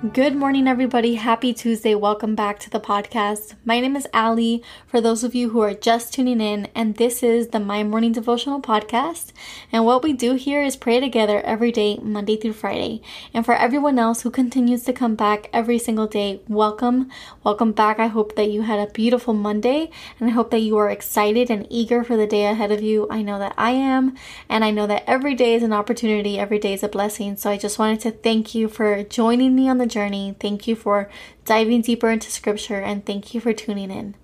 Good morning, everybody. Happy Tuesday. Welcome back to the podcast. My name is Ali, for those of you who are just tuning in, and this is the My Morning Devotional Podcast. And what we do here is pray together every day, Monday through Friday. And for everyone else who continues to come back every single day, welcome. Welcome back. I hope that you had a beautiful Monday, and I hope that you are excited and eager for the day ahead of you. I know that I am, and I know that every day is an opportunity, every day is a blessing. So I just wanted to thank you for joining me on the journey. Thank you for diving deeper into scripture and thank you for tuning in.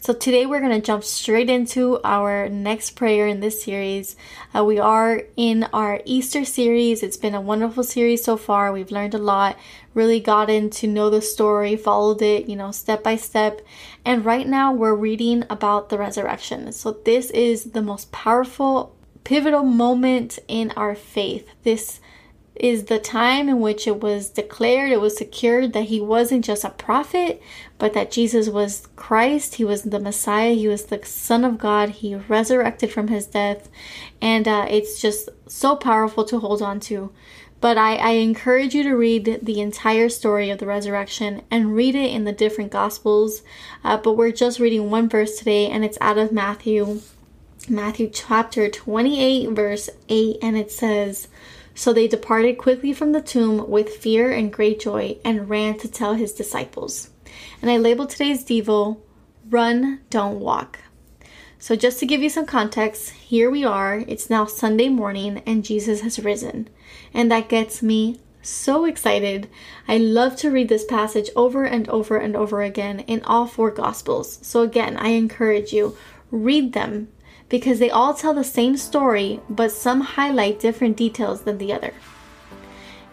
So, today we're going to jump straight into our next prayer in this series. Uh, we are in our Easter series. It's been a wonderful series so far. We've learned a lot, really gotten to know the story, followed it, you know, step by step. And right now we're reading about the resurrection. So, this is the most powerful, pivotal moment in our faith. This is the time in which it was declared, it was secured that he wasn't just a prophet, but that Jesus was Christ, he was the Messiah, he was the Son of God, he resurrected from his death, and uh, it's just so powerful to hold on to. But I, I encourage you to read the entire story of the resurrection and read it in the different Gospels. Uh, but we're just reading one verse today, and it's out of Matthew, Matthew chapter 28, verse 8, and it says, so they departed quickly from the tomb with fear and great joy and ran to tell his disciples. And I labeled today's Devo Run, Don't Walk. So, just to give you some context, here we are. It's now Sunday morning and Jesus has risen. And that gets me so excited. I love to read this passage over and over and over again in all four Gospels. So, again, I encourage you, read them because they all tell the same story, but some highlight different details than the other.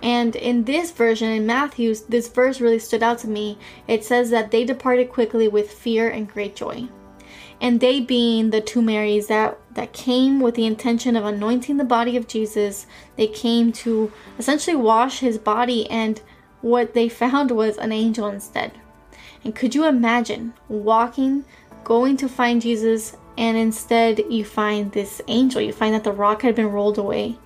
And in this version, in Matthew's, this verse really stood out to me. It says that they departed quickly with fear and great joy. And they being the two Marys that, that came with the intention of anointing the body of Jesus, they came to essentially wash his body, and what they found was an angel instead. And could you imagine walking, going to find Jesus and instead you find this angel. You find that the rock had been rolled away.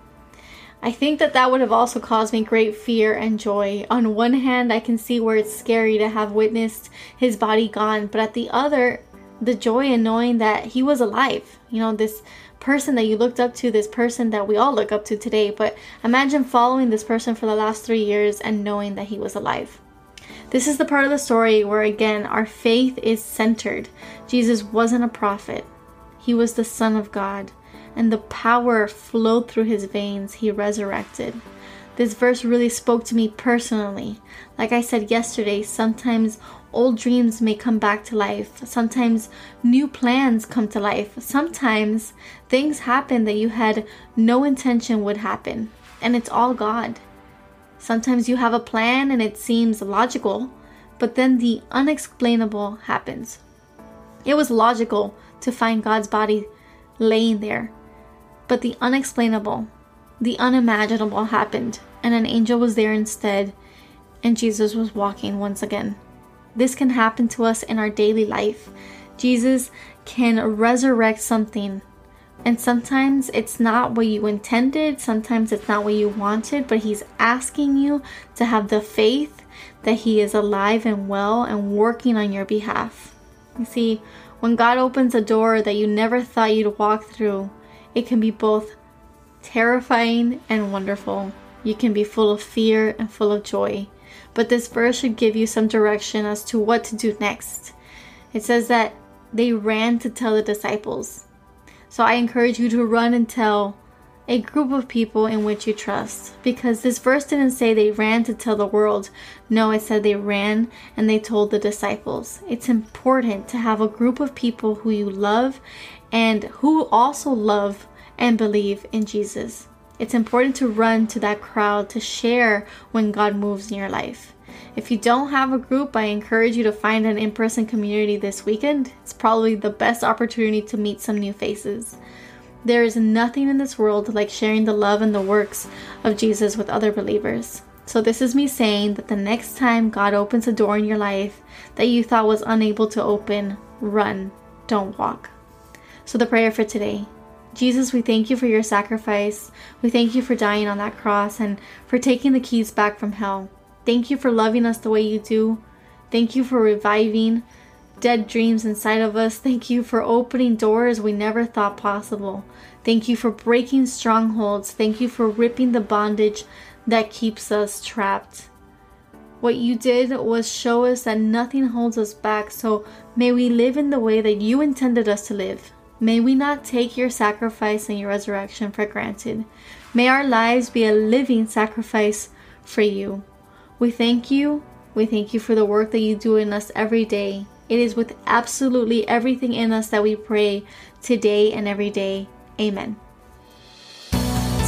I think that that would have also caused me great fear and joy. On one hand, I can see where it's scary to have witnessed his body gone, but at the other, the joy in knowing that he was alive. You know, this person that you looked up to, this person that we all look up to today, but imagine following this person for the last three years and knowing that he was alive. This is the part of the story where, again, our faith is centered. Jesus wasn't a prophet, he was the Son of God, and the power flowed through his veins. He resurrected. This verse really spoke to me personally. Like I said yesterday, sometimes old dreams may come back to life. Sometimes new plans come to life. Sometimes things happen that you had no intention would happen. And it's all God. Sometimes you have a plan and it seems logical, but then the unexplainable happens. It was logical to find God's body laying there. But the unexplainable, the unimaginable happened, and an angel was there instead, and Jesus was walking once again. This can happen to us in our daily life. Jesus can resurrect something. And sometimes it's not what you intended, sometimes it's not what you wanted, but He's asking you to have the faith that He is alive and well and working on your behalf. You see, when God opens a door that you never thought you'd walk through, it can be both terrifying and wonderful. You can be full of fear and full of joy. But this verse should give you some direction as to what to do next. It says that they ran to tell the disciples. So I encourage you to run and tell a group of people in which you trust. Because this verse didn't say they ran to tell the world. No, it said they ran and they told the disciples. It's important to have a group of people who you love and who also love and believe in Jesus. It's important to run to that crowd to share when God moves in your life. If you don't have a group, I encourage you to find an in person community this weekend. It's probably the best opportunity to meet some new faces. There is nothing in this world like sharing the love and the works of Jesus with other believers. So, this is me saying that the next time God opens a door in your life that you thought was unable to open, run, don't walk. So, the prayer for today Jesus, we thank you for your sacrifice. We thank you for dying on that cross and for taking the keys back from hell. Thank you for loving us the way you do. Thank you for reviving dead dreams inside of us. Thank you for opening doors we never thought possible. Thank you for breaking strongholds. Thank you for ripping the bondage that keeps us trapped. What you did was show us that nothing holds us back, so may we live in the way that you intended us to live. May we not take your sacrifice and your resurrection for granted. May our lives be a living sacrifice for you. We thank you. We thank you for the work that you do in us every day. It is with absolutely everything in us that we pray today and every day. Amen.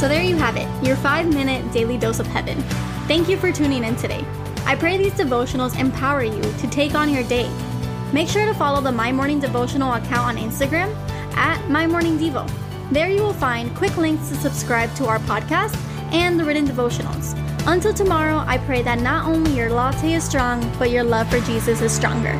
So there you have it, your five minute daily dose of heaven. Thank you for tuning in today. I pray these devotionals empower you to take on your day. Make sure to follow the My Morning Devotional account on Instagram at My Morning Devo. There you will find quick links to subscribe to our podcast and the written devotionals. Until tomorrow, I pray that not only your latte is strong, but your love for Jesus is stronger.